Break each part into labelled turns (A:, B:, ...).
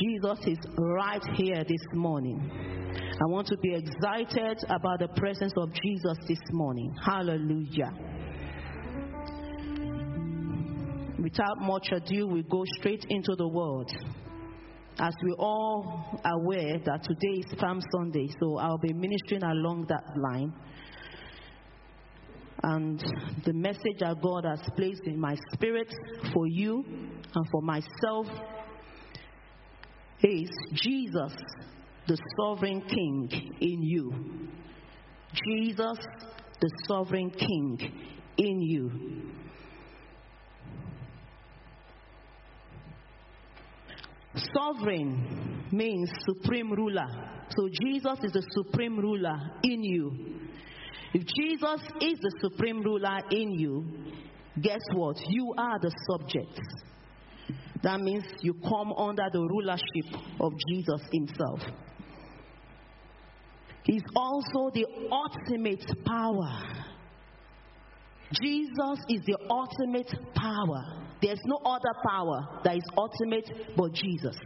A: Jesus is right here this morning. I want to be excited about the presence of Jesus this morning. Hallelujah. Without much ado, we go straight into the word. As we all aware that today is Palm Sunday, so I'll be ministering along that line. And the message that God has placed in my spirit for you and for myself is Jesus, the sovereign king in you. Jesus, the sovereign king in you. Sovereign means supreme ruler. So Jesus is the supreme ruler in you. If Jesus is the supreme ruler in you, guess what? You are the subject. That means you come under the rulership of Jesus Himself. He's also the ultimate power. Jesus is the ultimate power. There's no other power that is ultimate but Jesus.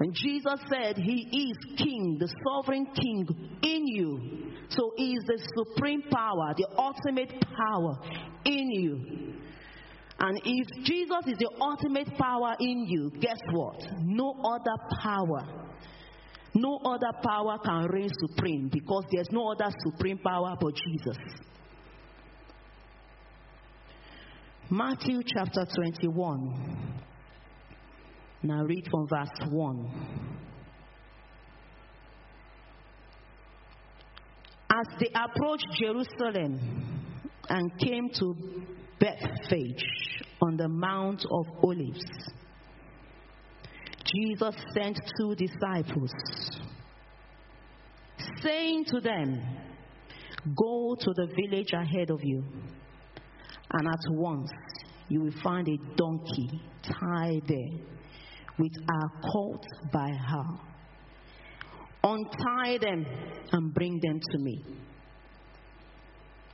A: And Jesus said he is king, the sovereign king in you. So he is the supreme power, the ultimate power in you. And if Jesus is the ultimate power in you, guess what? No other power, no other power can reign supreme because there's no other supreme power but Jesus. Matthew chapter 21. Now read from verse 1. As they approached Jerusalem and came to Bethphage on the Mount of Olives, Jesus sent two disciples, saying to them, Go to the village ahead of you, and at once you will find a donkey tied there with a colt by her. Untie them and bring them to me.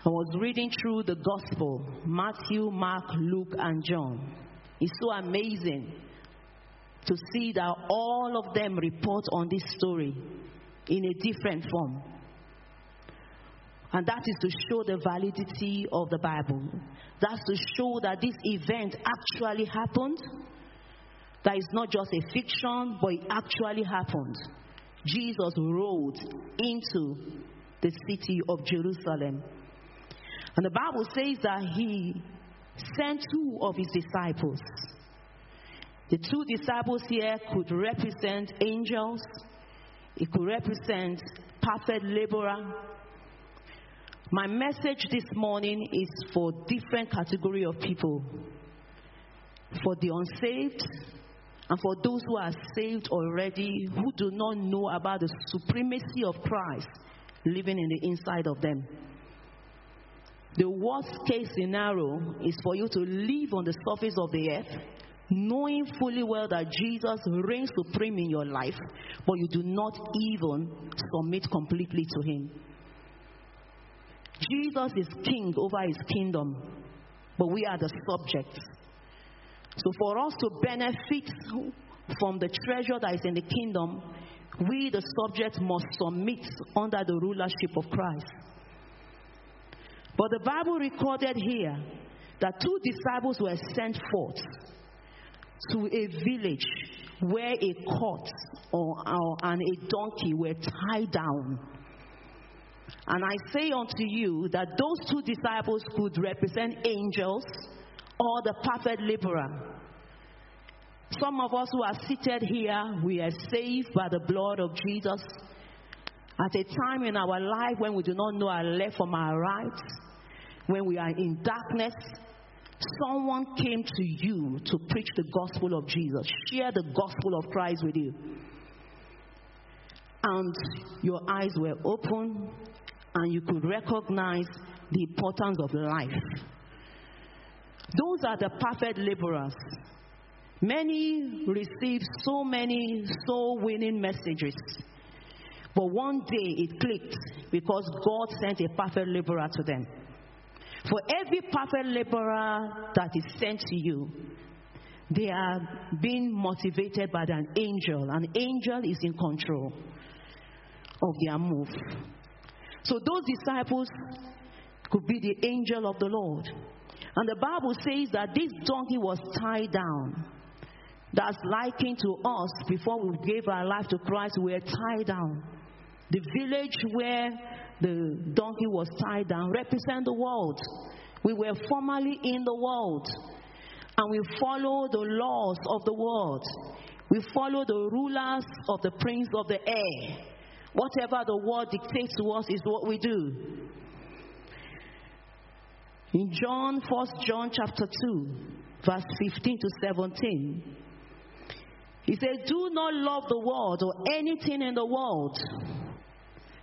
A: I was reading through the gospel Matthew, Mark, Luke, and John. It's so amazing to see that all of them report on this story in a different form. And that is to show the validity of the Bible. That's to show that this event actually happened. That is not just a fiction, but it actually happened. Jesus rode into the city of Jerusalem. And the Bible says that he sent two of his disciples. The two disciples here could represent angels, it could represent perfect laborer. My message this morning is for different category of people. For the unsaved, and for those who are saved already, who do not know about the supremacy of Christ living in the inside of them. The worst case scenario is for you to live on the surface of the earth, knowing fully well that Jesus reigns supreme in your life, but you do not even submit completely to Him. Jesus is king over His kingdom, but we are the subjects. So, for us to benefit from the treasure that is in the kingdom, we, the subjects, must submit under the rulership of Christ. But the Bible recorded here that two disciples were sent forth to a village where a cart or, or, and a donkey were tied down. And I say unto you that those two disciples could represent angels or the perfect laborer. Some of us who are seated here, we are saved by the blood of Jesus. At a time in our life when we do not know our left from our right, when we are in darkness, someone came to you to preach the gospel of Jesus, share the gospel of Christ with you. And your eyes were open and you could recognize the importance of life. Those are the perfect laborers. Many receive so many soul winning messages. But one day it clicked because God sent a perfect laborer to them. For every perfect laborer that is sent to you, they are being motivated by an angel. An angel is in control of their move. So those disciples could be the angel of the Lord. And the Bible says that this donkey was tied down. That's likened to us before we gave our life to Christ, we were tied down. The village where the donkey was tied down represent the world. We were formerly in the world and we follow the laws of the world. We follow the rulers of the prince of the air. Whatever the world dictates to us is what we do. In John, 1 John chapter 2, verse 15 to 17, he says, Do not love the world or anything in the world.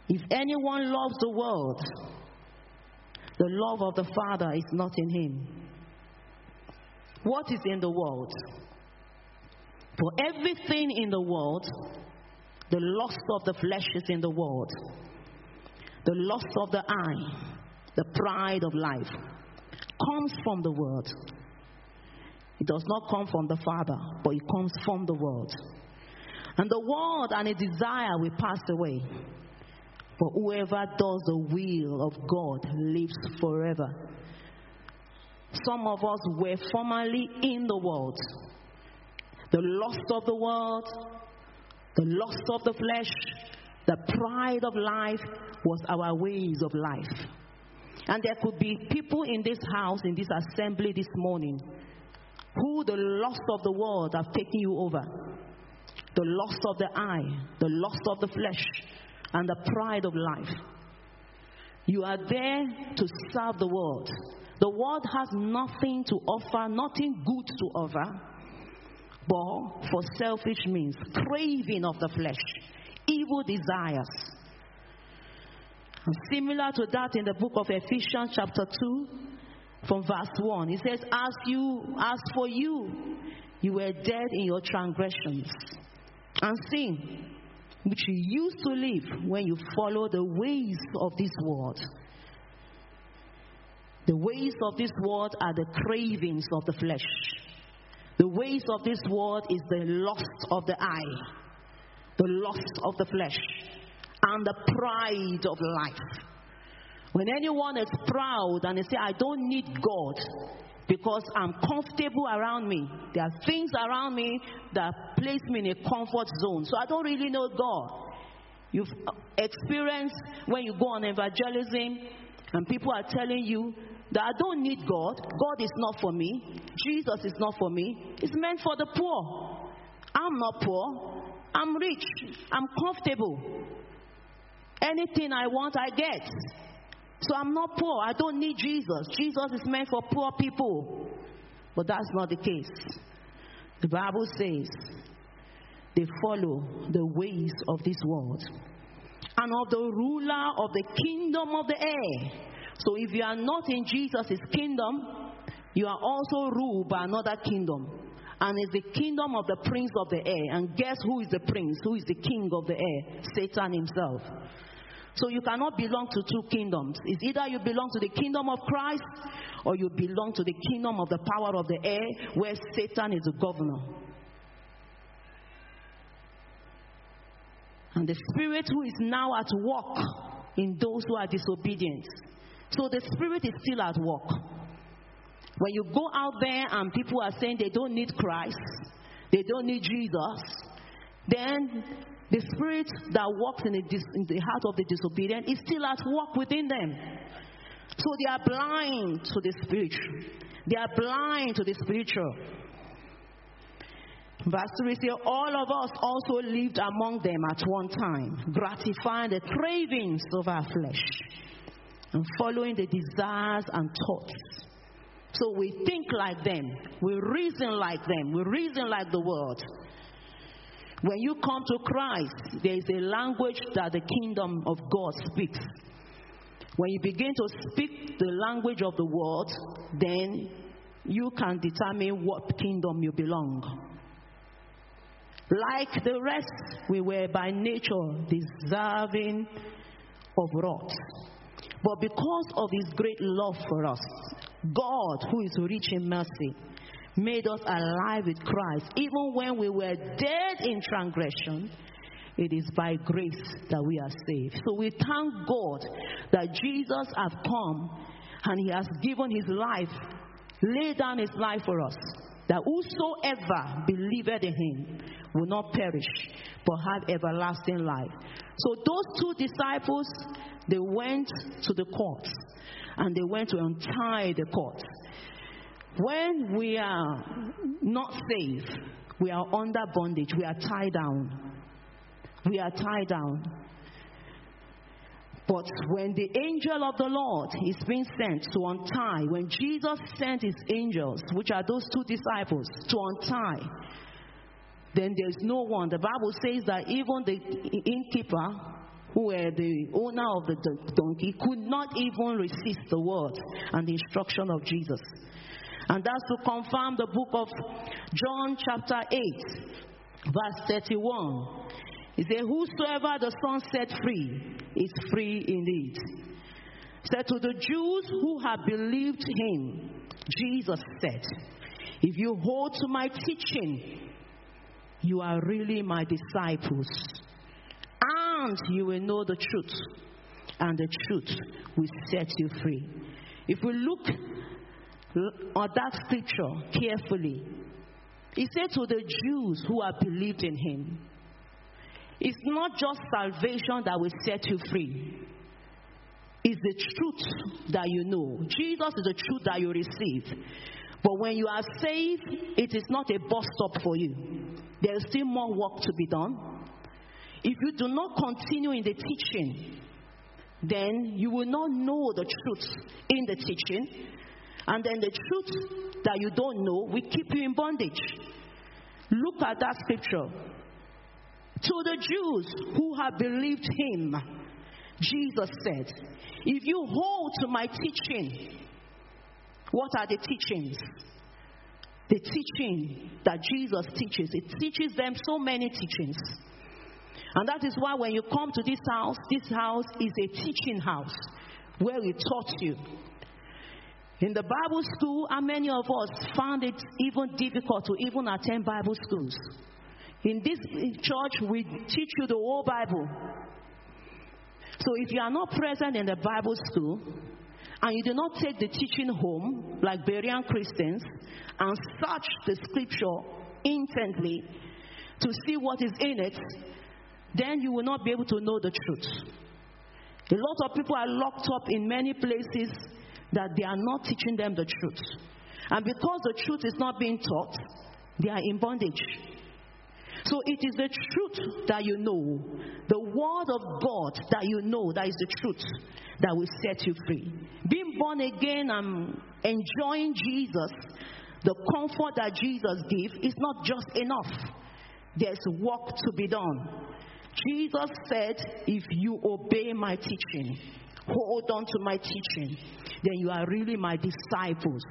A: If anyone loves the world, the love of the Father is not in him. What is in the world? For everything in the world, the lust of the flesh is in the world, the lust of the eye, the pride of life comes from the world. It does not come from the Father, but it comes from the world. And the world and its desire will pass away. But whoever does the will of God lives forever. Some of us were formerly in the world. The lust of the world, the lust of the flesh, the pride of life was our ways of life. And there could be people in this house, in this assembly this morning, who the lust of the world have taken you over. The lust of the eye, the lust of the flesh, and the pride of life. You are there to serve the world. The world has nothing to offer, nothing good to offer, but for selfish means, craving of the flesh, evil desires. Similar to that in the book of Ephesians, chapter 2, from verse 1, it says, As you, as for you, you were dead in your transgressions and sin, which you used to live when you follow the ways of this world the ways of this world are the cravings of the flesh. The ways of this world is the lust of the eye, the lust of the flesh, and the pride of life. When anyone is proud and they say, I don't need God because I'm comfortable around me, there are things around me that place me in a comfort zone, so I don't really know God. You've uh, experienced when you go on evangelism and people are telling you that I don't need God. God is not for me. Jesus is not for me. It's meant for the poor. I'm not poor. I'm rich. I'm comfortable. Anything I want, I get. So I'm not poor. I don't need Jesus. Jesus is meant for poor people. But that's not the case. The Bible says they follow the ways of this world and of the ruler of the kingdom of the air so if you are not in Jesus' kingdom, you are also ruled by another kingdom. And it's the kingdom of the prince of the air. And guess who is the prince? Who is the king of the air? Satan himself. So you cannot belong to two kingdoms. It's either you belong to the kingdom of Christ or you belong to the kingdom of the power of the air where Satan is the governor. And the spirit who is now at work in those who are disobedient so the Spirit is still at work. When you go out there and people are saying they don't need Christ, they don't need Jesus, then the Spirit that works in the, in the heart of the disobedient is still at work within them. So they are blind to the spiritual. They are blind to the spiritual. Verse 3 says, All of us also lived among them at one time, gratifying the cravings of our flesh and following the desires and thoughts. So we think like them, we reason like them, we reason like the world. When you come to Christ, there is a language that the kingdom of God speaks. When you begin to speak the language of the world, then you can determine what kingdom you belong. Like the rest, we were by nature deserving of wrath. But because of his great love for us, God, who is rich in mercy, made us alive with Christ. Even when we were dead in transgression, it is by grace that we are saved. So we thank God that Jesus has come and he has given his life, laid down his life for us. That whosoever believeth in him will not perish, but have everlasting life. So those two disciples, they went to the courts and they went to untie the courts. When we are not safe, we are under bondage, we are tied down. We are tied down. But when the angel of the Lord is being sent to untie, when Jesus sent his angels, which are those two disciples, to untie, then there's no one. The Bible says that even the innkeeper, who were the owner of the donkey, could not even resist the word and the instruction of Jesus. And that's to confirm the book of John, chapter 8, verse 31. He said, Whosoever the Son set free is free indeed. Said to the Jews who have believed him, Jesus said, If you hold to my teaching, you are really my disciples. And you will know the truth, and the truth will set you free. If we look at that scripture carefully, he said to the Jews who have believed in him, it's not just salvation that will set you free. It's the truth that you know. Jesus is the truth that you receive. But when you are saved, it is not a bus stop for you. There is still more work to be done. If you do not continue in the teaching, then you will not know the truth in the teaching. And then the truth that you don't know will keep you in bondage. Look at that scripture. To the Jews who have believed him, Jesus said, If you hold to my teaching, what are the teachings? The teaching that Jesus teaches, it teaches them so many teachings. And that is why when you come to this house, this house is a teaching house where we taught you. In the Bible school, how many of us found it even difficult to even attend Bible schools? In this church, we teach you the whole Bible. So if you are not present in the Bible school and you do not take the teaching home, like Berean Christians, and search the scripture intently to see what is in it, then you will not be able to know the truth. A lot of people are locked up in many places that they are not teaching them the truth. And because the truth is not being taught, they are in bondage. So it is the truth that you know, the word of God that you know, that is the truth that will set you free. Being born again and enjoying Jesus, the comfort that Jesus gives, is not just enough. There's work to be done. Jesus said, If you obey my teaching, hold on to my teaching, then you are really my disciples.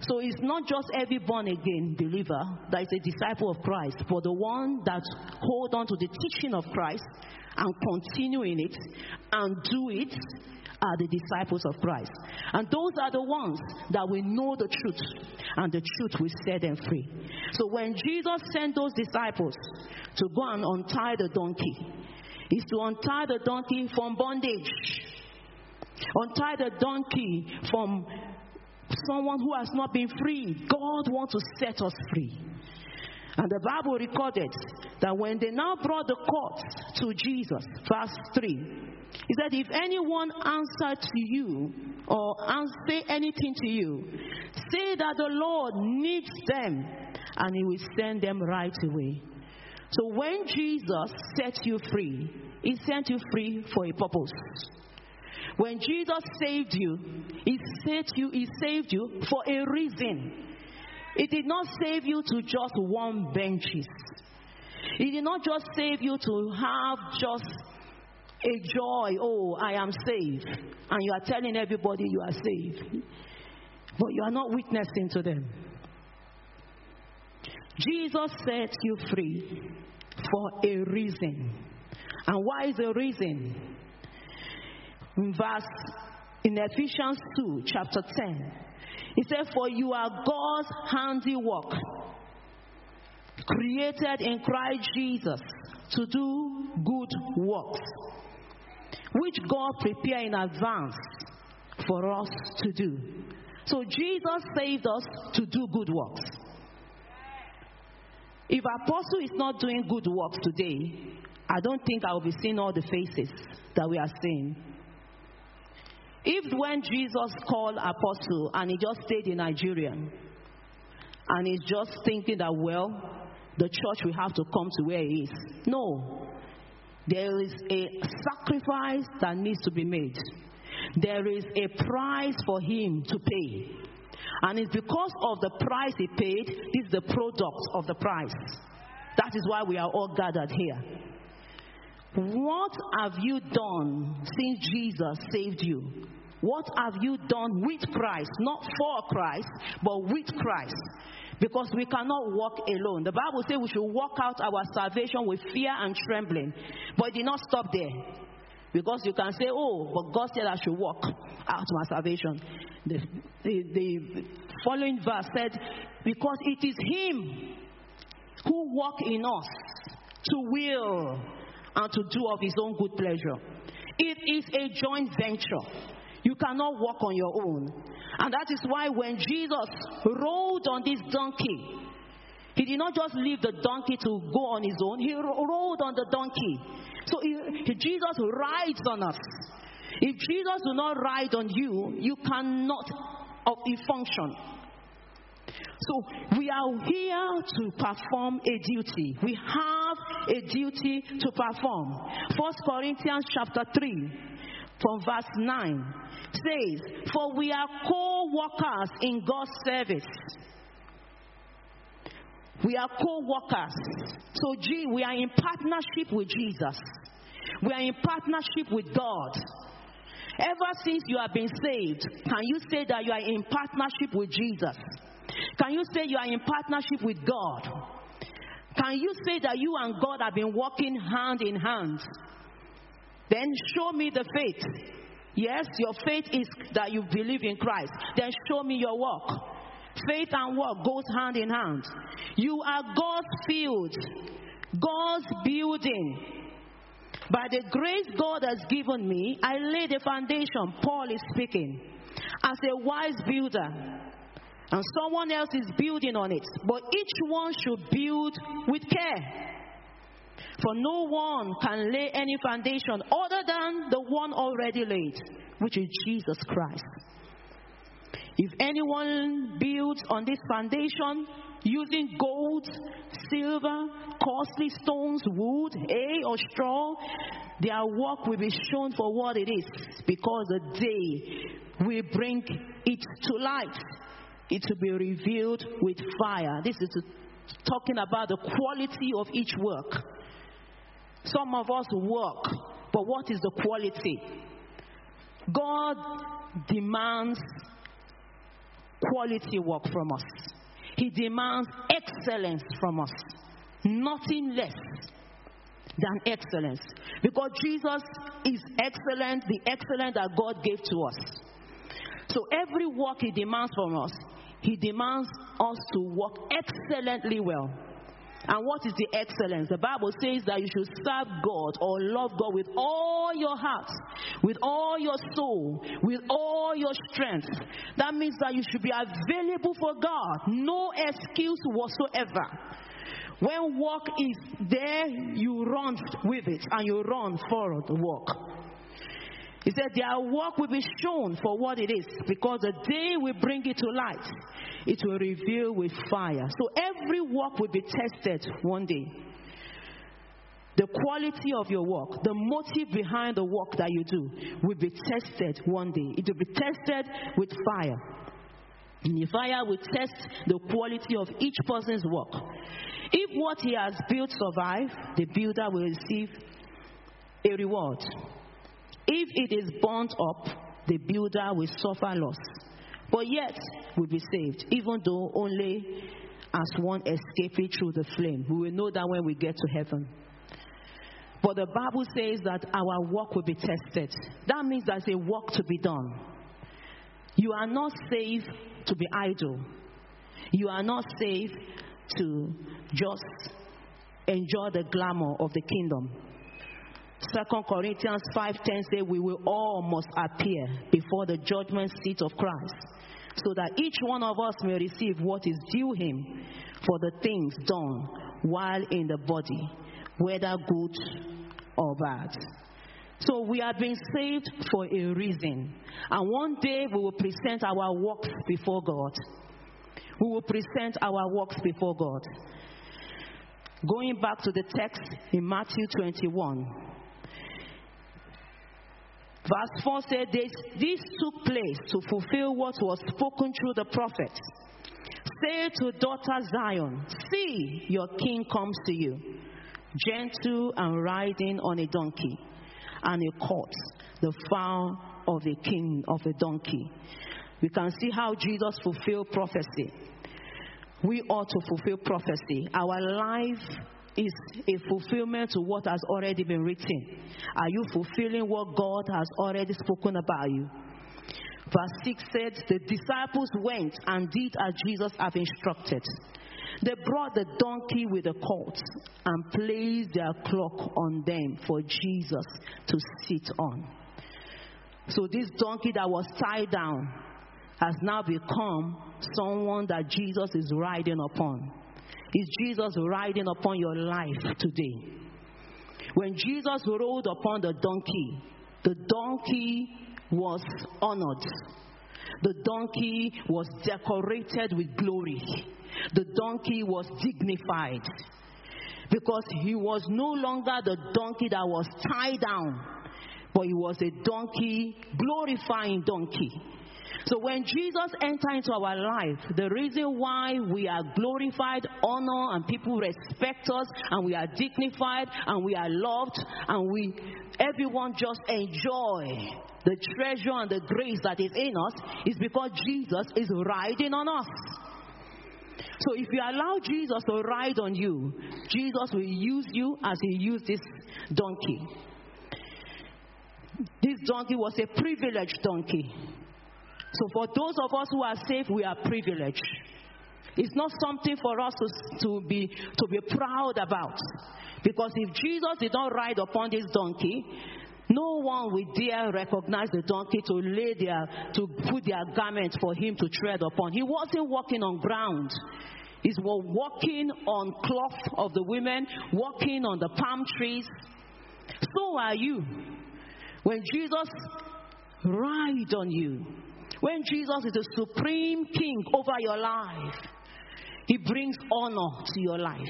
A: So it's not just every born again believer that is a disciple of Christ, but the one that hold on to the teaching of Christ and continue in it and do it are the disciples of Christ. And those are the ones that will know the truth, and the truth will set them free. So when Jesus sent those disciples to go and untie the donkey, is to untie the donkey from bondage, untie the donkey from someone who has not been free. God wants to set us free. And the Bible recorded that when they now brought the court to Jesus, verse 3, he said, If anyone answer to you or say anything to you, say that the Lord needs them and he will send them right away. So when Jesus set you free, he sent you free for a purpose. When Jesus saved you, He saved you, He saved you for a reason. He did not save you to just warm benches. He did not just save you to have just a joy, oh, I am saved. And you are telling everybody you are saved. But you are not witnessing to them. Jesus set you free for a reason. And why is the reason? in verse in Ephesians 2, chapter 10. He said, For you are God's handiwork, created in Christ Jesus to do good works, which God prepared in advance for us to do. So Jesus saved us to do good works. If apostle is not doing good works today, I don't think I will be seeing all the faces that we are seeing. If when Jesus called apostle and he just stayed in Nigeria and he's just thinking that, well, the church will have to come to where he is. No. There is a sacrifice that needs to be made. There is a price for him to pay. And it's because of the price he paid, this is the product of the price. That is why we are all gathered here. What have you done since Jesus saved you? What have you done with Christ? Not for Christ, but with Christ. Because we cannot walk alone. The Bible says we should walk out our salvation with fear and trembling. But it did not stop there. Because you can say, oh, but God said I should walk out my salvation. The, the, the following verse said, because it is Him who walk in us to will and to do of His own good pleasure. It is a joint venture. You cannot walk on your own. And that is why when Jesus rode on this donkey, he did not just leave the donkey to go on his own, he rode on the donkey. So he, Jesus rides on us. If Jesus will not ride on you, you cannot function. So we are here to perform a duty. We have a duty to perform. First Corinthians chapter 3 from verse 9 says, For we are co workers in God's service. We are co workers. So, G, we are in partnership with Jesus, we are in partnership with God. Ever since you have been saved, can you say that you are in partnership with Jesus? Can you say you are in partnership with God? Can you say that you and God have been walking hand in hand? Then show me the faith. Yes, your faith is that you believe in Christ. Then show me your work. Faith and work goes hand in hand. You are God's field, God's building. By the grace God has given me, I lay the foundation. Paul is speaking as a wise builder. And someone else is building on it. But each one should build with care. For no one can lay any foundation other than the one already laid, which is Jesus Christ. If anyone builds on this foundation using gold, silver, costly stones, wood, hay, or straw, their work will be shown for what it is, because the day will bring it to light, it will be revealed with fire. This is talking about the quality of each work. Some of us work, but what is the quality? God demands quality work from us. He demands excellence from us. Nothing less than excellence. Because Jesus is excellent, the excellence that God gave to us. So every work He demands from us, He demands us to work excellently well. And what is the excellence? The Bible says that you should serve God or love God with all your heart, with all your soul, with all your strength. That means that you should be available for God, no excuse whatsoever. When work is there, you run with it and you run for the work. He said, Their work will be shown for what it is, because the day we bring it to light, it will reveal with fire. So every work will be tested one day. The quality of your work, the motive behind the work that you do, will be tested one day. It will be tested with fire. And the fire will test the quality of each person's work. If what he has built survive, the builder will receive a reward. If it is burnt up, the builder will suffer loss. But yet will be saved, even though only as one escaping through the flame. We will know that when we get to heaven. But the Bible says that our work will be tested. That means there's a work to be done. You are not saved to be idle. You are not saved to just enjoy the glamour of the kingdom. Second Corinthians 5:10 says we will all must appear before the judgment seat of Christ, so that each one of us may receive what is due him for the things done while in the body, whether good or bad. So we have been saved for a reason. And one day we will present our works before God. We will present our works before God. Going back to the text in Matthew 21. Verse 4 said, this, this took place to fulfill what was spoken through the prophets. Say to daughter Zion, See, your king comes to you, gentle and riding on a donkey, and a colt, the foal of a king of a donkey. We can see how Jesus fulfilled prophecy. We ought to fulfill prophecy. Our life is a fulfillment to what has already been written. Are you fulfilling what God has already spoken about you? Verse 6 said, The disciples went and did as Jesus had instructed. They brought the donkey with the colt and placed their cloak on them for Jesus to sit on. So, this donkey that was tied down has now become someone that Jesus is riding upon. Is Jesus riding upon your life today? When Jesus rode upon the donkey, the donkey was honored. The donkey was decorated with glory. The donkey was dignified. Because he was no longer the donkey that was tied down, but he was a donkey, glorifying donkey. So when Jesus entered into our life, the reason why we are glorified, honor, and people respect us, and we are dignified, and we are loved, and we everyone just enjoy the treasure and the grace that is in us, is because Jesus is riding on us. So if you allow Jesus to ride on you, Jesus will use you as he used this donkey. This donkey was a privileged donkey. So for those of us who are saved, we are privileged. It's not something for us to, to, be, to be proud about. Because if Jesus did not ride upon this donkey, no one will dare recognize the donkey to lay their, to put their garment for him to tread upon. He wasn't walking on ground. He's walking on cloth of the women, walking on the palm trees. So are you. When Jesus ride on you, when Jesus is the supreme king over your life, he brings honor to your life.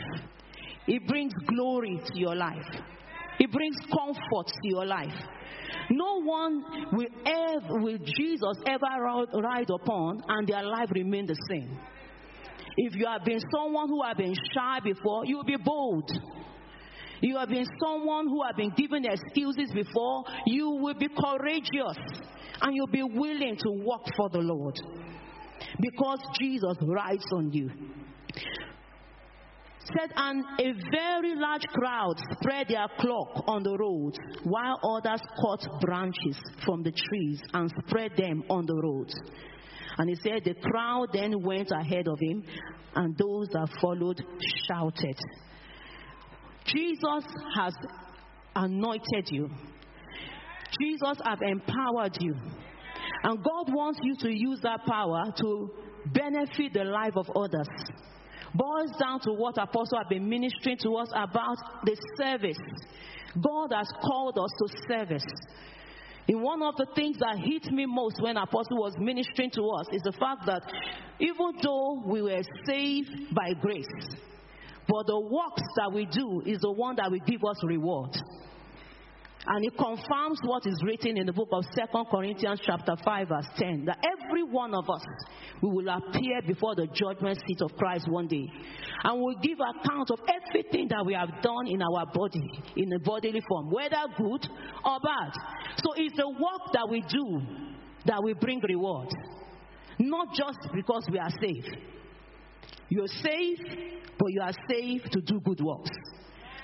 A: He brings glory to your life. He brings comfort to your life. No one will ever will Jesus ever ride upon and their life remain the same. If you have been someone who have been shy before, you will be bold. You have been someone who have been given excuses before, you will be courageous and you'll be willing to work for the Lord because Jesus rides on you. Said, and a very large crowd spread their cloak on the roads, while others cut branches from the trees and spread them on the roads. And he said, The crowd then went ahead of him, and those that followed shouted. Jesus has anointed you. Jesus has empowered you. And God wants you to use that power to benefit the life of others. Boils down to what Apostle have been ministering to us about the service. God has called us to service. In one of the things that hit me most when Apostle was ministering to us is the fact that even though we were saved by grace, but the works that we do is the one that will give us reward. And it confirms what is written in the book of Second Corinthians chapter 5 verse 10 that every one of us we will appear before the judgment seat of Christ one day and will give account of everything that we have done in our body in a bodily form whether good or bad. So it's the work that we do that will bring reward not just because we are saved. You're saved but you are saved to do good works.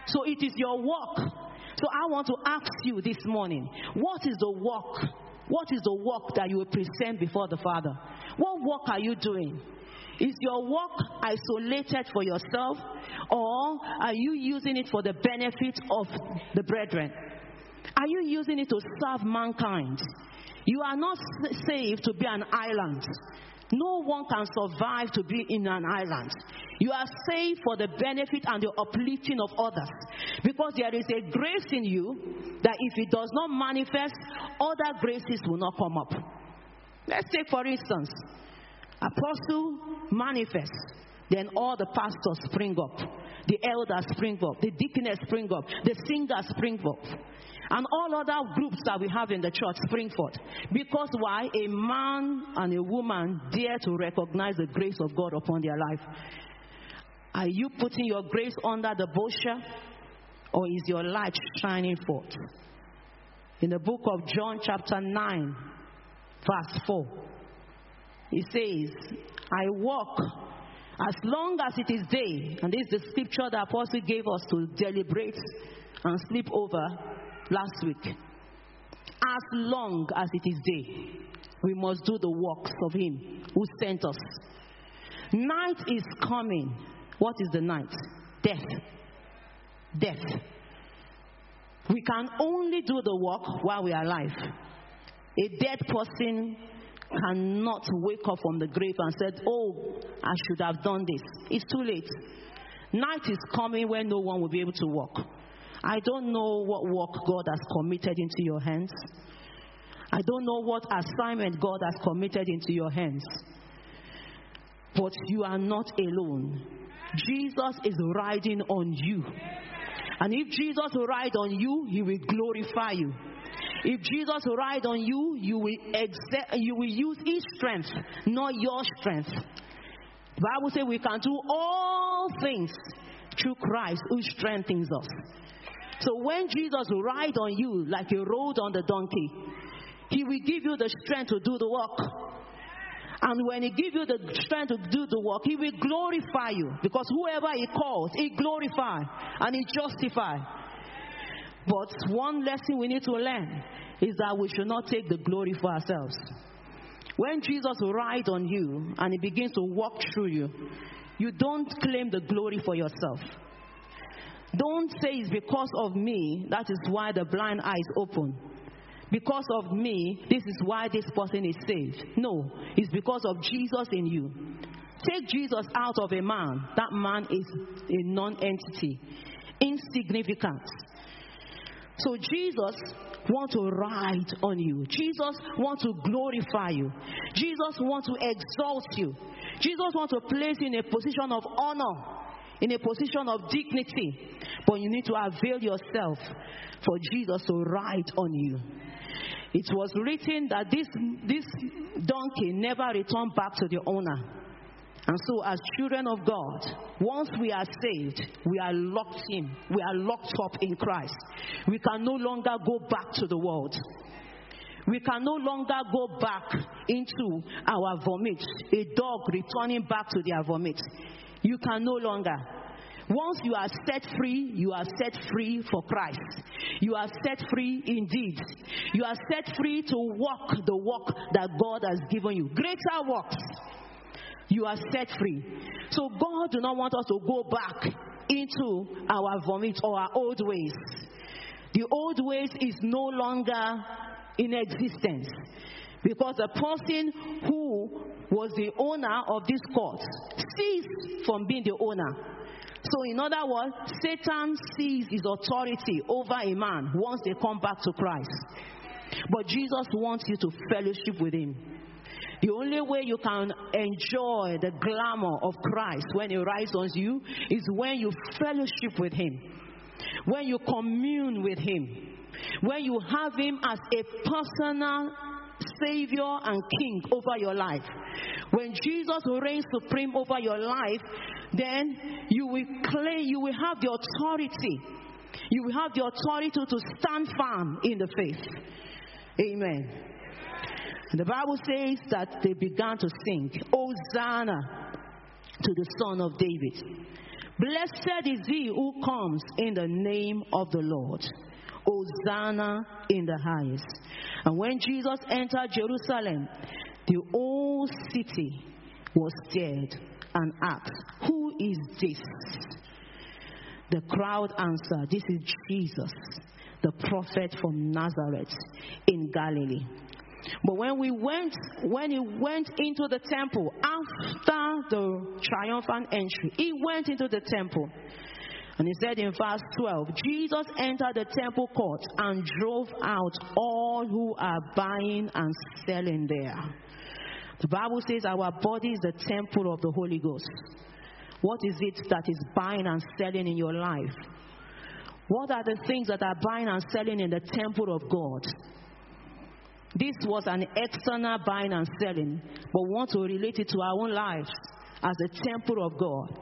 A: So it is your work so I want to ask you this morning what is the work What is the work that you will present before the Father? What work are you doing? Is your work isolated for yourself, or are you using it for the benefit of the brethren? Are you using it to serve mankind? You are not saved to be an island. No one can survive to be in an island. You are saved for the benefit and the uplifting of others. Because there is a grace in you that if it does not manifest, other graces will not come up. Let's take, for instance, apostle manifests, then all the pastors spring up, the elders spring up, the deaconess spring up, the singers spring up and all other groups that we have in the church spring forth. Because why? A man and a woman dare to recognize the grace of God upon their life. Are you putting your grace under the bushel or is your light shining forth? In the book of John, chapter 9, verse 4, it says, I walk as long as it is day, and this is the scripture the apostle gave us to deliberate and sleep over last week. As long as it is day, we must do the works of Him who sent us. Night is coming. What is the night? Death. Death. We can only do the work while we are alive. A dead person cannot wake up from the grave and said, Oh, I should have done this. It's too late. Night is coming when no one will be able to walk. I don't know what work God has committed into your hands. I don't know what assignment God has committed into your hands. But you are not alone. Jesus is riding on you. And if Jesus will ride on you, he will glorify you. If Jesus ride on you, you will, exe- you will use his strength, not your strength. The Bible says we can do all things through Christ who strengthens us. So when Jesus ride on you like he rode on the donkey, he will give you the strength to do the work. And when he gives you the strength to do the work, he will glorify you. Because whoever he calls, he glorify and he justify. But one lesson we need to learn is that we should not take the glory for ourselves. When Jesus rides on you and he begins to walk through you, you don't claim the glory for yourself. Don't say it's because of me, that is why the blind eyes open. Because of me, this is why this person is saved. No, it's because of Jesus in you. Take Jesus out of a man, that man is a non entity, insignificant. So Jesus wants to ride on you. Jesus wants to glorify you. Jesus wants to exalt you. Jesus wants to place you in a position of honor in a position of dignity. But you need to avail yourself for Jesus to ride on you. It was written that this, this donkey never returned back to the owner. And so, as children of God, once we are saved, we are locked in, we are locked up in Christ. We can no longer go back to the world. We can no longer go back into our vomit, a dog returning back to their vomit. You can no longer. Once you are set free, you are set free for Christ. You are set free indeed. You are set free to walk the walk that God has given you. Greater works. You are set free. So God do not want us to go back into our vomit or our old ways. The old ways is no longer in existence. Because the person who was the owner of this court ceased from being the owner. So, in other words, Satan sees his authority over a man once they come back to Christ. But Jesus wants you to fellowship with him. The only way you can enjoy the glamour of Christ when he rises on you is when you fellowship with him, when you commune with him, when you have him as a personal Savior and King over your life. When Jesus reigns supreme over your life, then you will claim, you will have the authority. You will have the authority to, stand firm in the faith. Amen. The Bible says that they began to sing, Hosanna to the Son of David. Blessed is he who comes in the name of the Lord. Hosanna in the highest. And when Jesus entered Jerusalem, the whole city was scared and asked, Who is this? The crowd answered, This is Jesus, the prophet from Nazareth in Galilee. But when we went, when he went into the temple after the triumphant entry, he went into the temple. And he said in verse 12, Jesus entered the temple court and drove out all who are buying and selling there. The Bible says our body is the temple of the Holy Ghost. What is it that is buying and selling in your life? What are the things that are buying and selling in the temple of God? This was an external buying and selling, but we want to relate it to our own lives as a temple of God.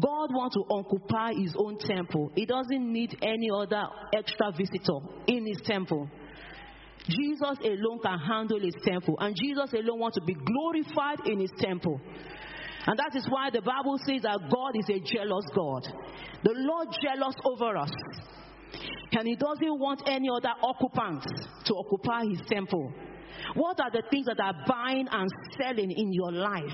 A: God wants to occupy his own temple. He doesn't need any other extra visitor in his temple. Jesus alone can handle his temple, and Jesus alone wants to be glorified in his temple. And that is why the Bible says that God is a jealous God. The Lord jealous over us. And he doesn't want any other occupants to occupy his temple. What are the things that are buying and selling in your life?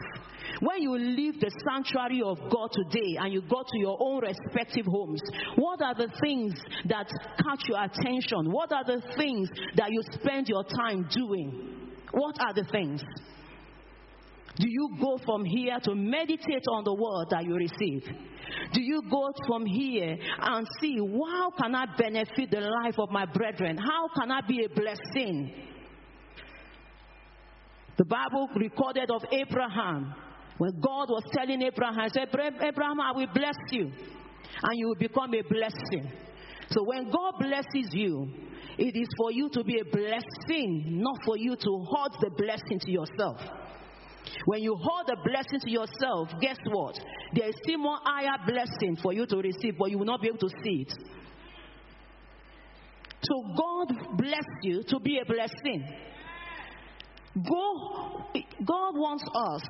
A: When you leave the sanctuary of God today and you go to your own respective homes, what are the things that catch your attention? What are the things that you spend your time doing? What are the things? Do you go from here to meditate on the word that you receive? Do you go from here and see how can I benefit the life of my brethren? How can I be a blessing? The Bible recorded of Abraham when God was telling Abraham, said, Abraham, I will bless you and you will become a blessing. So when God blesses you, it is for you to be a blessing, not for you to hold the blessing to yourself. When you hold the blessing to yourself, guess what? There is still more higher blessing for you to receive, but you will not be able to see it. So God bless you to be a blessing. God, God wants us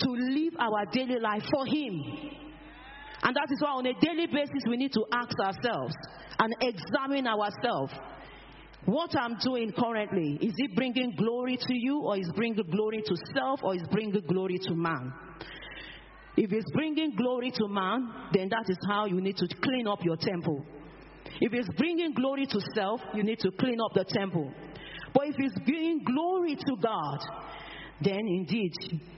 A: to live our daily life for Him. And that is why on a daily basis we need to ask ourselves and examine ourselves. What I'm doing currently, is it bringing glory to you, or is bringing glory to self, or is bringing glory to man? If it's bringing glory to man, then that is how you need to clean up your temple. If it's bringing glory to self, you need to clean up the temple. But if it's bringing glory to God, then indeed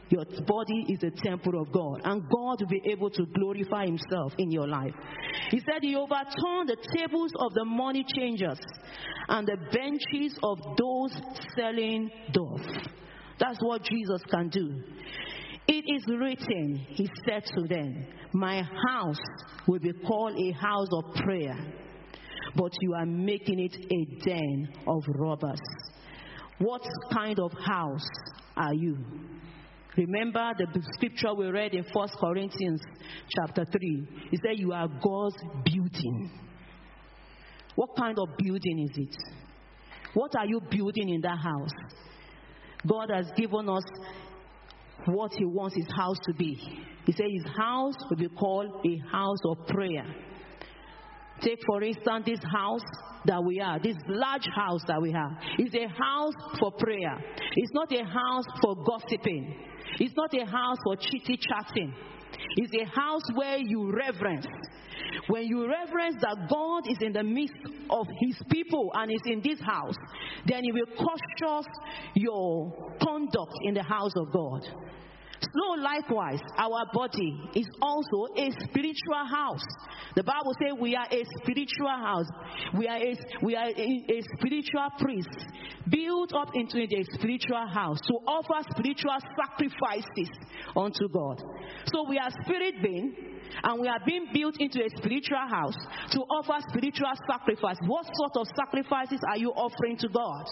A: your body is a temple of God, and God will be able to glorify Himself in your life. He said He overturned the tables of the money changers and the benches of those selling doves. That's what Jesus can do. It is written, He said to them, My house will be called a house of prayer, but you are making it a den of robbers. What kind of house are you? Remember the scripture we read in 1 Corinthians chapter 3. It said, You are God's building. What kind of building is it? What are you building in that house? God has given us what He wants His house to be. He said His house will be called a house of prayer. Take, for instance, this house that we are, this large house that we have, is a house for prayer. It's not a house for gossiping. It's not a house for chitty chatting. It's a house where you reverence. When you reverence that God is in the midst of his people and is in this house, then He will cautious your conduct in the house of God. So likewise, our body is also a spiritual house. The Bible says we are a spiritual house. We are a, we are a, a spiritual priest built up into a spiritual house to offer spiritual sacrifices unto God. So we are spirit being and we are being built into a spiritual house to offer spiritual sacrifice. What sort of sacrifices are you offering to God?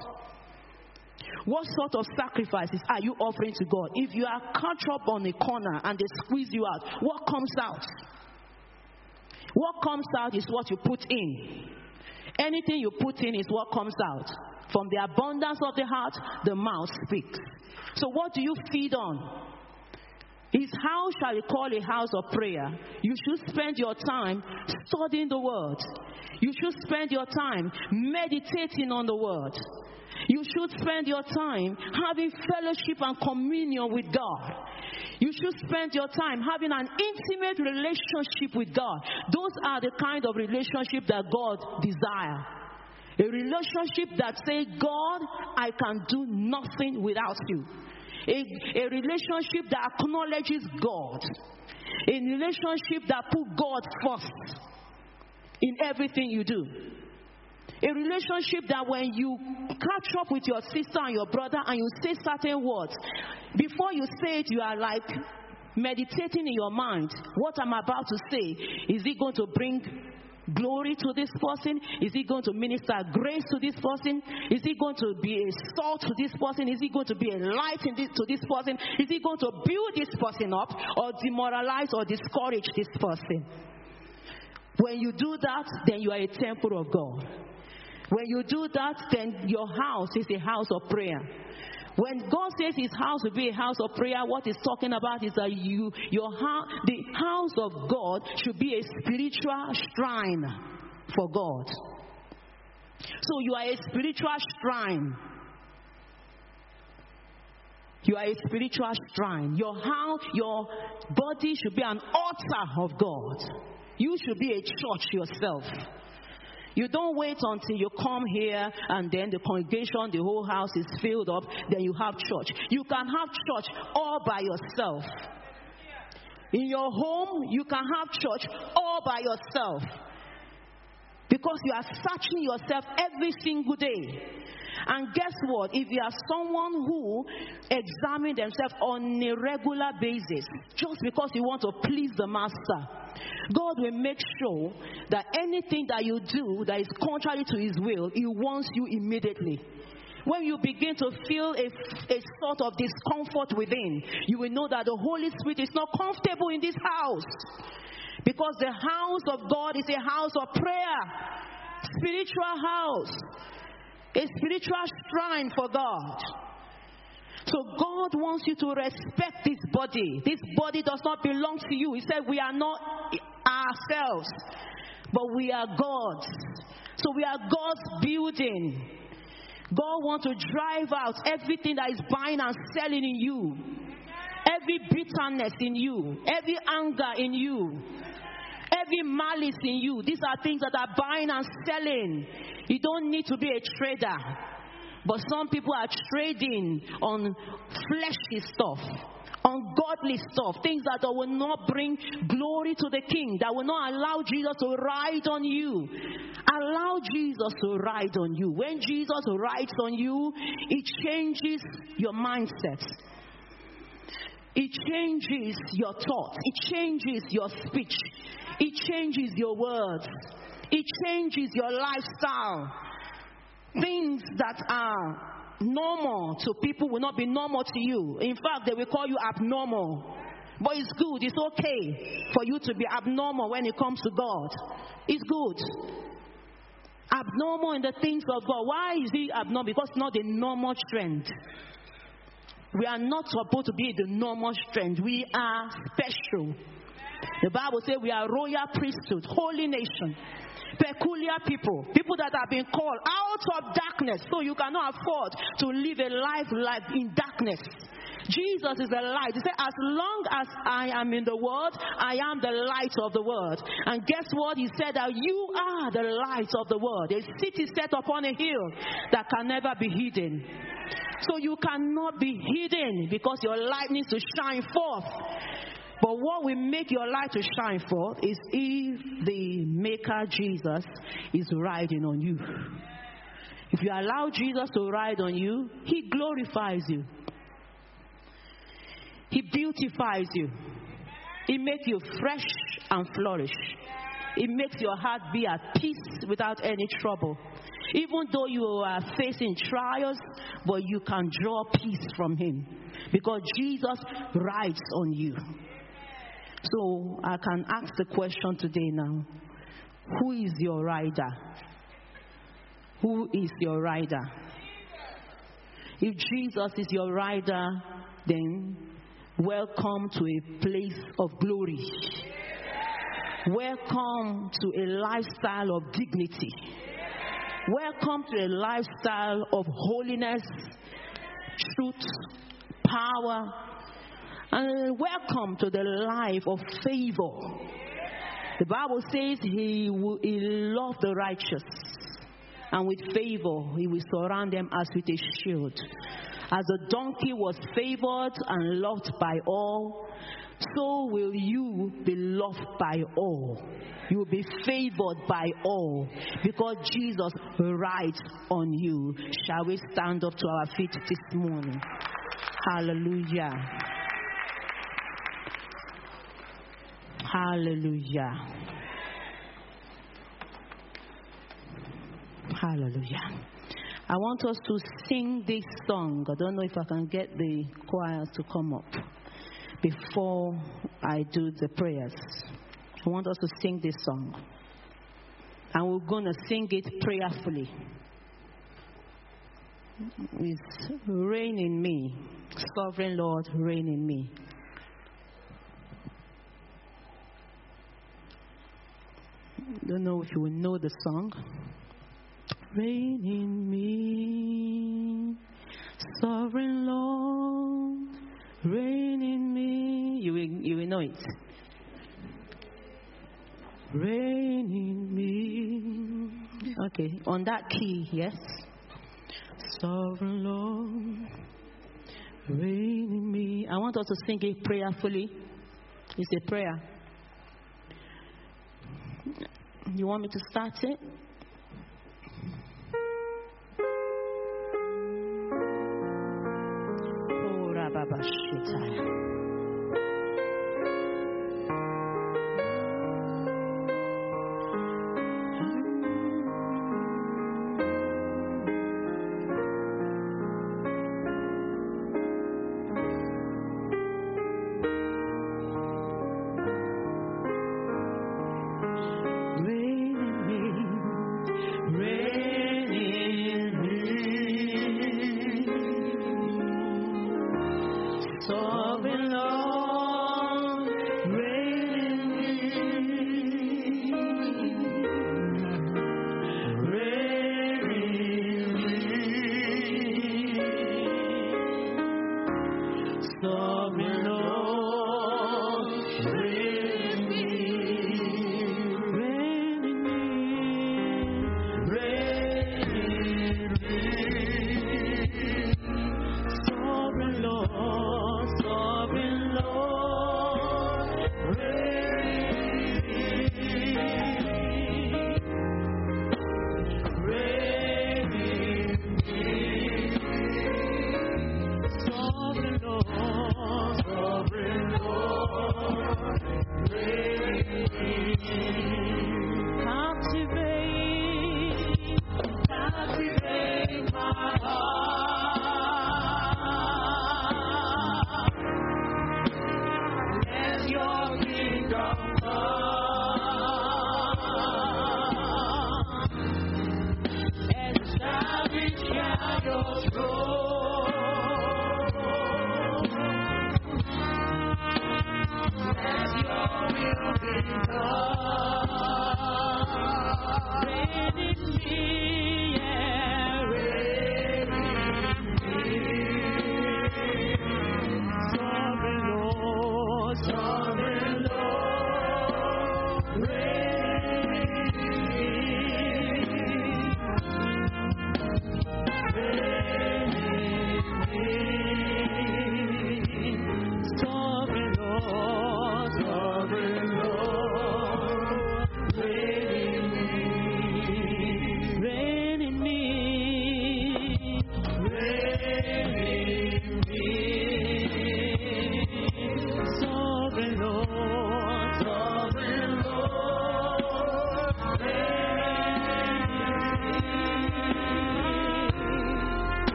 A: What sort of sacrifices are you offering to God? If you are caught up on a corner and they squeeze you out, what comes out? What comes out is what you put in. Anything you put in is what comes out. From the abundance of the heart, the mouth speaks. So, what do you feed on? His how shall be call a house of prayer. You should spend your time studying the word. You should spend your time meditating on the word. You should spend your time having fellowship and communion with God. You should spend your time having an intimate relationship with God. Those are the kind of relationship that God desires. A relationship that says, God, I can do nothing without you. A, a relationship that acknowledges God. A relationship that put God first in everything you do. A relationship that when you catch up with your sister and your brother and you say certain words, before you say it, you are like meditating in your mind. What I'm about to say, is it going to bring glory to this person? Is he going to minister grace to this person? Is he going to be a salt to this person? Is he going to be a light this, to this person? Is he going to build this person up or demoralize or discourage this person? When you do that, then you are a temple of God. When you do that, then your house is a house of prayer. When God says His house will be a house of prayer, what He's talking about is that you, your house, the house of God should be a spiritual shrine for God. So you are a spiritual shrine. You are a spiritual shrine. Your house, your body should be an altar of God. You should be a church yourself. You don't wait until you come here and then the congregation, the whole house is filled up, then you have church. You can have church all by yourself. In your home, you can have church all by yourself. Because you are searching yourself every single day. And guess what? If you are someone who examines themselves on a regular basis, just because you want to please the master, God will make sure that anything that you do that is contrary to His will, He wants you immediately. When you begin to feel a, a sort of discomfort within, you will know that the Holy Spirit is not comfortable in this house. Because the house of God is a house of prayer, spiritual house, a spiritual shrine for God. So God wants you to respect this body. This body does not belong to you. He said, We are not ourselves, but we are God's. So we are God's building. God wants to drive out everything that is buying and selling in you, every bitterness in you, every anger in you, every malice in you. These are things that are buying and selling. You don't need to be a trader. But some people are trading on fleshy stuff, ungodly stuff, things that will not bring glory to the King, that will not allow Jesus to ride on you. Allow Jesus to ride on you. When Jesus rides on you, it changes your mindset. It changes your thoughts. It changes your speech. It changes your words. It changes your lifestyle. Things that are normal to people will not be normal to you. In fact, they will call you abnormal. But it's good, it's okay for you to be abnormal when it comes to God. It's good. Abnormal in the things of God. Why is he abnormal? Because it's not the normal trend. We are not supposed to be the normal strength. We are special. The Bible says we are royal priesthood, holy nation peculiar people, people that have been called out of darkness, so you cannot afford to live a life like in darkness. Jesus is the light. He said, As long as I am in the world, I am the light of the world. And guess what? He said that you are the light of the world. A city set upon a hill that can never be hidden. So you cannot be hidden because your light needs to shine forth. But what will make your light to shine forth is if the Maker Jesus is riding on you. If you allow Jesus to ride on you, He glorifies you, He beautifies you, He makes you fresh and flourish. It makes your heart be at peace without any trouble. Even though you are facing trials, but you can draw peace from Him because Jesus rides on you. So I can ask the question today now Who is your rider? Who is your rider? If Jesus is your rider, then Welcome to a place of glory. Welcome to a lifestyle of dignity. Welcome to a lifestyle of holiness, truth, power, and welcome to the life of favor. The Bible says he, will, he loves the righteous, and with favor he will surround them as with a shield. As the donkey was favored and loved by all, so will you be loved by all. You will be favored by all because Jesus rides on you. Shall we stand up to our feet this morning? Hallelujah. Hallelujah. Hallelujah. I want us to sing this song. I don't know if I can get the choir to come up before I do the prayers. I want us to sing this song. And we're going to sing it prayerfully. It's reign in me. Sovereign Lord, reign in me. Don't know if you will know the song. Reign in me, sovereign Lord, reign in me. You will, you will know it. Reign in me. Okay, on that key, yes. Sovereign Lord, reign in me. I want us to sing it prayerfully. It's a prayer. You want me to start it?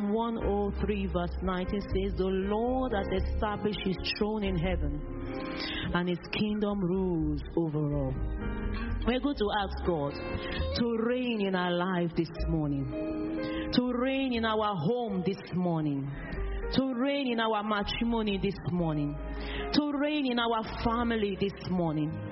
A: Psalm 103, verse 19 says, The Lord has established his throne in heaven, and his kingdom rules over all. We're going to ask God to reign in our life this morning, to reign in our home this morning, to reign in our matrimony this morning, to reign in our family this morning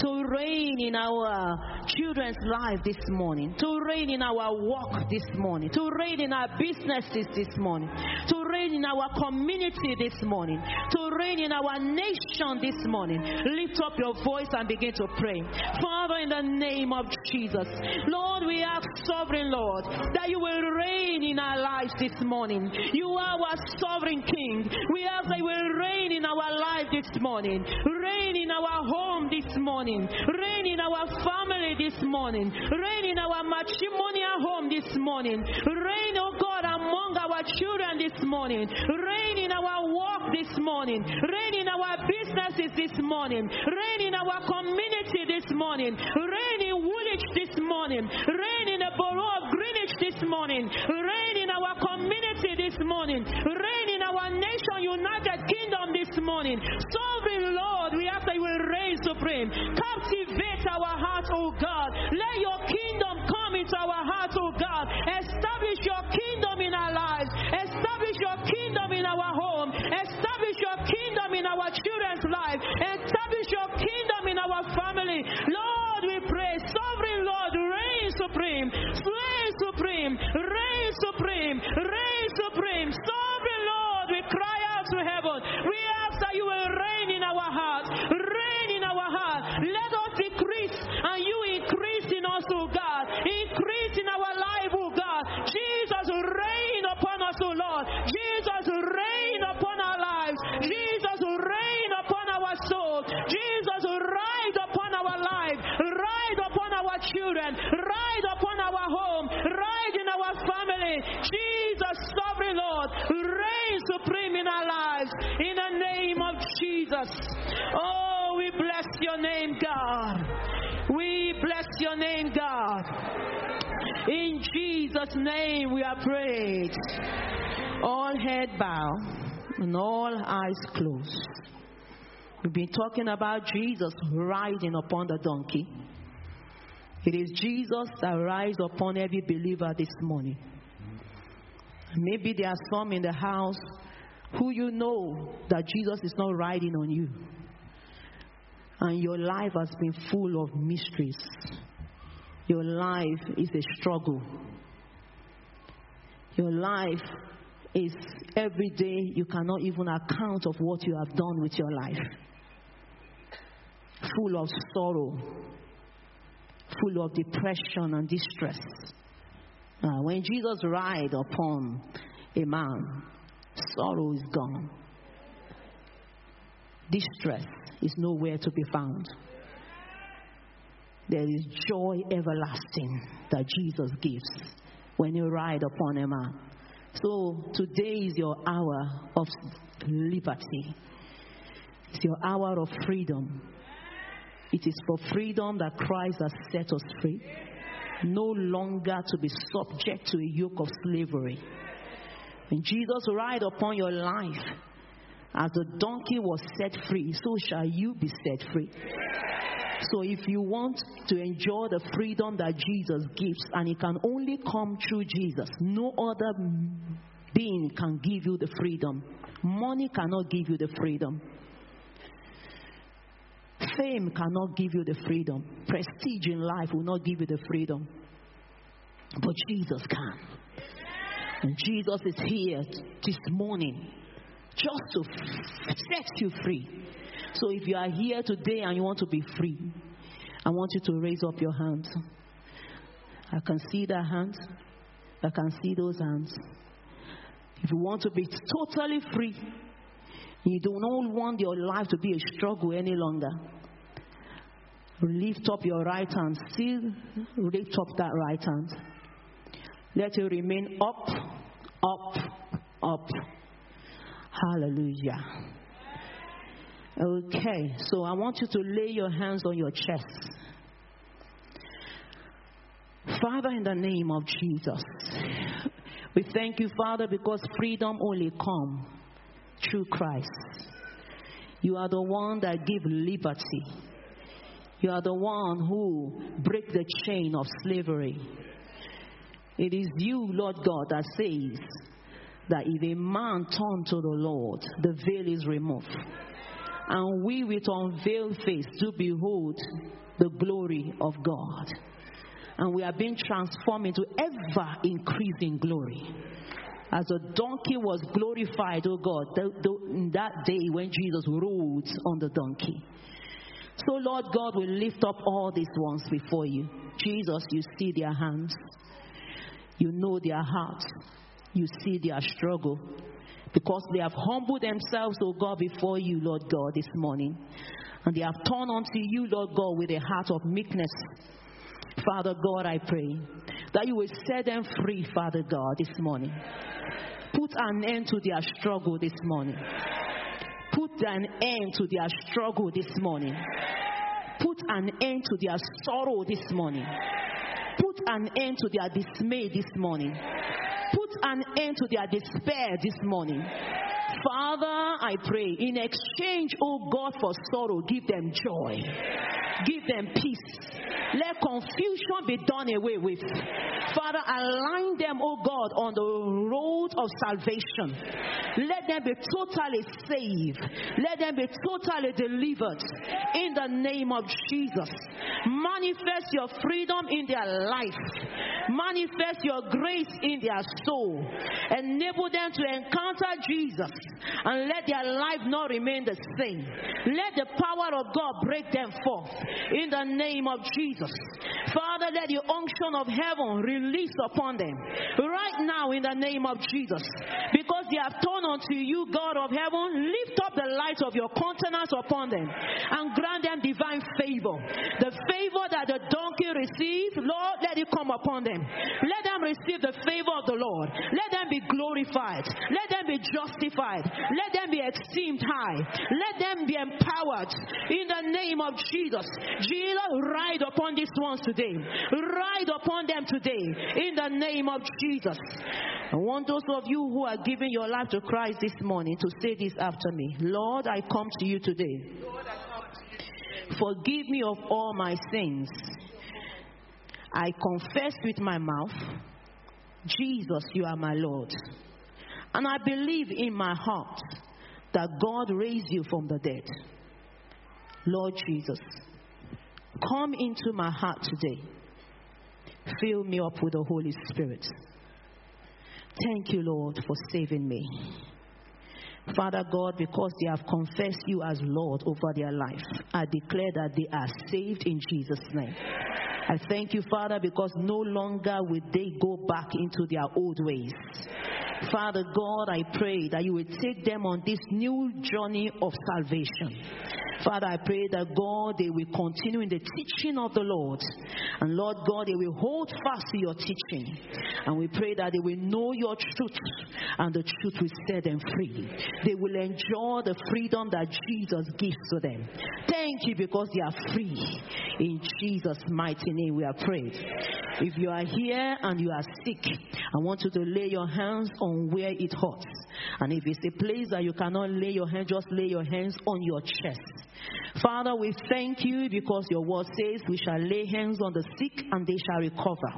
A: to reign in our children's life this morning, to reign in our work this morning, to reign in our businesses this morning, to reign in our community this morning, to reign in our nation this morning. Lift up your voice and begin to pray. Father, in the name of Jesus, Lord, we ask, sovereign Lord, that you will reign in our lives this morning. You are our sovereign King. We ask that you will reign in our life this morning, reign in our home this morning, reign in our family this morning, reign in our matrimonial home this morning, reign, oh God, among our children this morning, reign in our work this morning, reign in our businesses this morning, reign in our community this morning, reign in Woolwich this morning, reign in the borough of Greenwich this morning, reign in our community this morning, reign in our nation, United Kingdom this morning. Sovereign Lord, we ask that you will reign supreme. Captivate our hearts, oh God. Let your kingdom come into our hearts, oh God. Establish your kingdom in our lives. Establish your kingdom in our home. Establish your kingdom in our children's life. Establish your kingdom in our family. Jesus' name we are prayed. All head bow and all eyes closed. We've been talking about Jesus riding upon the donkey. It is Jesus that rides upon every believer this morning. Maybe there are some in the house who you know that Jesus is not riding on you. And your life has been full of mysteries. Your life is a struggle. Your life is every day you cannot even account of what you have done with your life. Full of sorrow, full of depression and distress. Uh, when Jesus ride upon a man, sorrow is gone. Distress is nowhere to be found. There is joy everlasting that Jesus gives when you ride upon a man. So today is your hour of liberty. It's your hour of freedom. It is for freedom that Christ has set us free. No longer to be subject to a yoke of slavery. When Jesus ride upon your life, as the donkey was set free, so shall you be set free. So if you want to enjoy the freedom that Jesus gives, and it can only come through Jesus, no other being can give you the freedom. Money cannot give you the freedom. Fame cannot give you the freedom. Prestige in life will not give you the freedom. But Jesus can. And Jesus is here this morning just to set you free. So if you are here today and you want to be free, I want you to raise up your hands. I can see the hands. I can see those hands. If you want to be totally free, you do not want your life to be a struggle any longer. Lift up your right hand. Still lift up that right hand. Let it remain up, up, up. Hallelujah. Okay, so I want you to lay your hands on your chest. Father, in the name of Jesus, We thank you, Father, because freedom only come through Christ. You are the one that give liberty. You are the one who break the chain of slavery. It is you, Lord God, that says that if a man turn to the Lord, the veil is removed. And we with unveiled face do behold the glory of God. And we are being transformed into ever increasing glory. As a donkey was glorified, oh God, the, the, that day when Jesus rode on the donkey. So, Lord God, we lift up all these ones before you. Jesus, you see their hands, you know their hearts, you see their struggle. Because they have humbled themselves, oh God, before you, Lord God, this morning. And they have turned unto you, Lord God, with a heart of meekness. Father God, I pray that you will set them free, Father God, this morning. Put an end to their struggle this morning. Put an end to their struggle this morning. Put an end to their sorrow this morning. Put an end to their dismay this morning. An end to their despair this morning. Father, I pray, in exchange, oh God, for sorrow, give them joy, give them peace. Let confusion be done away with. Father, align them, oh God, on the road of salvation. Let them be totally saved. Let them be totally delivered in the name of Jesus. Manifest your freedom in their life. Manifest your grace in their soul. Enable them to encounter Jesus and let their life not remain the same. Let the power of God break them forth in the name of Jesus. Father, let the unction of heaven release upon them right now in the name of Jesus. Because they have turned unto you, God of heaven, lift up the light of your countenance upon them and grant them divine favor. The favor that the donkey received, Lord, let it come upon them. Let them receive the favor of the Lord. Let them be glorified. Let them be justified. Let them be esteemed high. Let them be empowered in the name of Jesus. Jesus, ride upon these ones today. Ride upon them today in the name of Jesus. I want those of you who are giving your life to Christ this morning to say this after me Lord, I come to you today. Forgive me of all my sins. I confess with my mouth, Jesus, you are my Lord. And I believe in my heart that God raised you from the dead. Lord Jesus, come into my heart today. Fill me up with the Holy Spirit. Thank you, Lord, for saving me. Father God, because they have confessed you as Lord over their life, I declare that they are saved in Jesus' name. I thank you, Father, because no longer will they go back into their old ways. Father God, I pray that you will take them on this new journey of salvation. Father, I pray that God, they will continue in the teaching of the Lord. And Lord God, they will hold fast to your teaching. And we pray that they will know your truth and the truth will set them free. They will enjoy the freedom that Jesus gives to them. Thank you because they are free. In Jesus' mighty name, we are prayed. If you are here and you are sick, I want you to lay your hands on where it hurts. And if it's a place that you cannot lay your hand, just lay your hands on your chest. Father, we thank you because your word says we shall lay hands on the sick and they shall recover.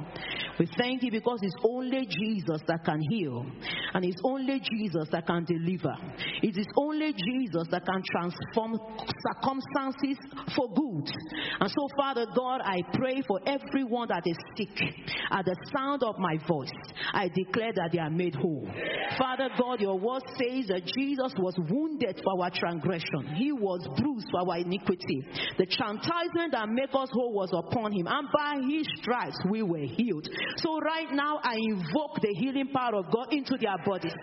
A: We thank you because it's only Jesus that can heal, and it's only Jesus that can deliver. It is only Jesus that can transform circumstances for good. And so, Father God, I pray for everyone that is sick at the sound of my voice. I declare that they are made whole. Father God, your word says that Jesus was wounded for our transgression, he was bruised for our iniquity. The chastisement that make us whole was upon him, and by his stripes we were healed. So right now I invoke the healing power of God into their bodies.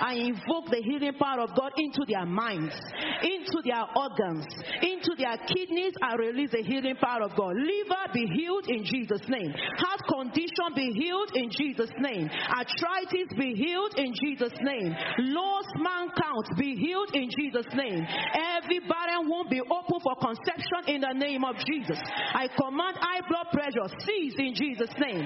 A: I invoke the healing power of God into their minds, into their organs, into their kidneys. I release the healing power of God. Liver be healed in Jesus' name. Heart condition be healed in Jesus' name. Arthritis be healed in Jesus' name. Low man count be healed in Jesus' name. Every barren womb be open for conception in the name of Jesus. I command high blood pressure cease in Jesus' name.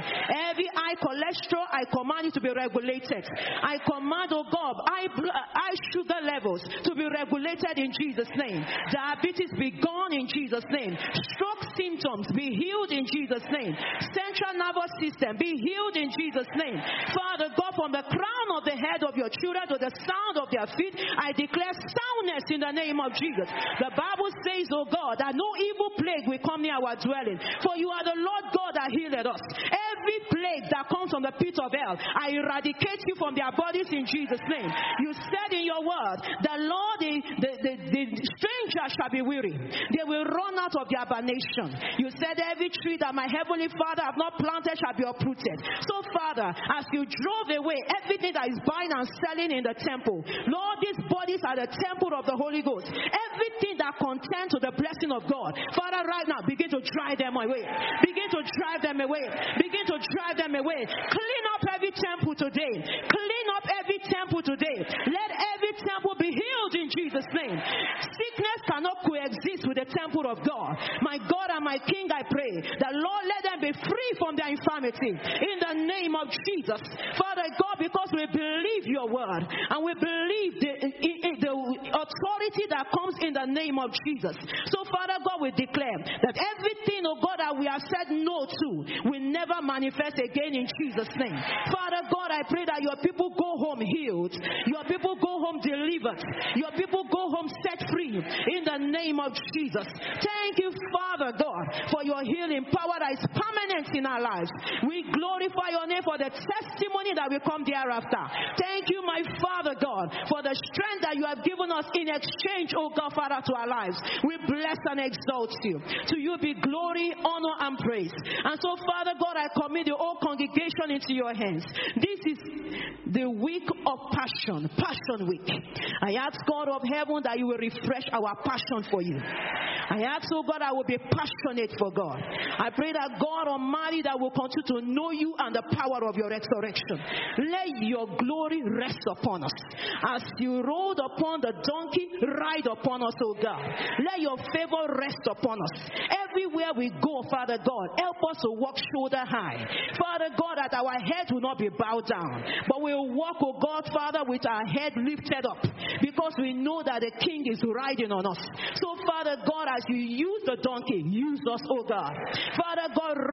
A: Every high cholesterol, I command it to be regulated. I command, oh God, high, uh, high sugar levels to be regulated in Jesus' name. Diabetes be gone in Jesus' name. Stroke symptoms be healed in Jesus' name. Central nervous system be healed in Jesus' name. Father God, from the crown of the head of your children to the sound of their feet, I declare soundness in the name of Jesus. The Bible says, oh God, that no evil plague will come near our dwelling. For you are the Lord God that healed us. Every plague that comes from the pit of hell, I eradicate you from their bodies in Jesus' name. You said in your word, the Lord, the, the, the, the stranger shall be weary. They will run out of their nation. You said every tree that my heavenly Father have not planted shall be uprooted. So, Father, as you drove away everything that is buying and selling in the temple, Lord, these bodies are the temple of the Holy Ghost. Everything that contends to the blessing of God, Father, right now, begin to drive them away. Begin to drive them away. Begin to drive them away. Clean up every temple today. Clean up every temple today. Let every temple Jesus' name. Sickness cannot coexist with the temple of God. My God and my King, I pray that Lord, let them be free from their infirmity in the name of Jesus. Father God, because we believe your word and we believe the, the authority that comes in the name of Jesus. So, Father God, we declare that everything, oh God, that we have said no to will never manifest again in Jesus' name. Father God, I pray that your people go home healed, your people go home delivered, your people go home set free in the name of Jesus. Thank you, Father God, for your healing power that is permanent in our lives. We glorify your name for the testimony that will come thereafter. Thank you, my Father God, for the strength that you have given us in exchange, oh God, Father, to our lives. We bless and exalt you. To you be glory, honor, and praise. And so, Father God, I commit the whole congregation into your hands. This is the week of passion, Passion Week. I ask God of heaven that you will refresh our passion for you. I ask, oh God, I will be passionate for God. I pray that God Almighty that will continue to know you and the power of your resurrection. Let your glory rest upon us. As you rode upon the donkey, ride upon us, oh God. Let your favor rest upon us. Everywhere we go, Father God, help us to walk shoulder high. Father God, that our head will not be bowed down, but we'll walk, oh God, Father, with our head lifted up because we know that the King is riding on us. So, Father God, as you use the donkey, use us, oh God. Father God,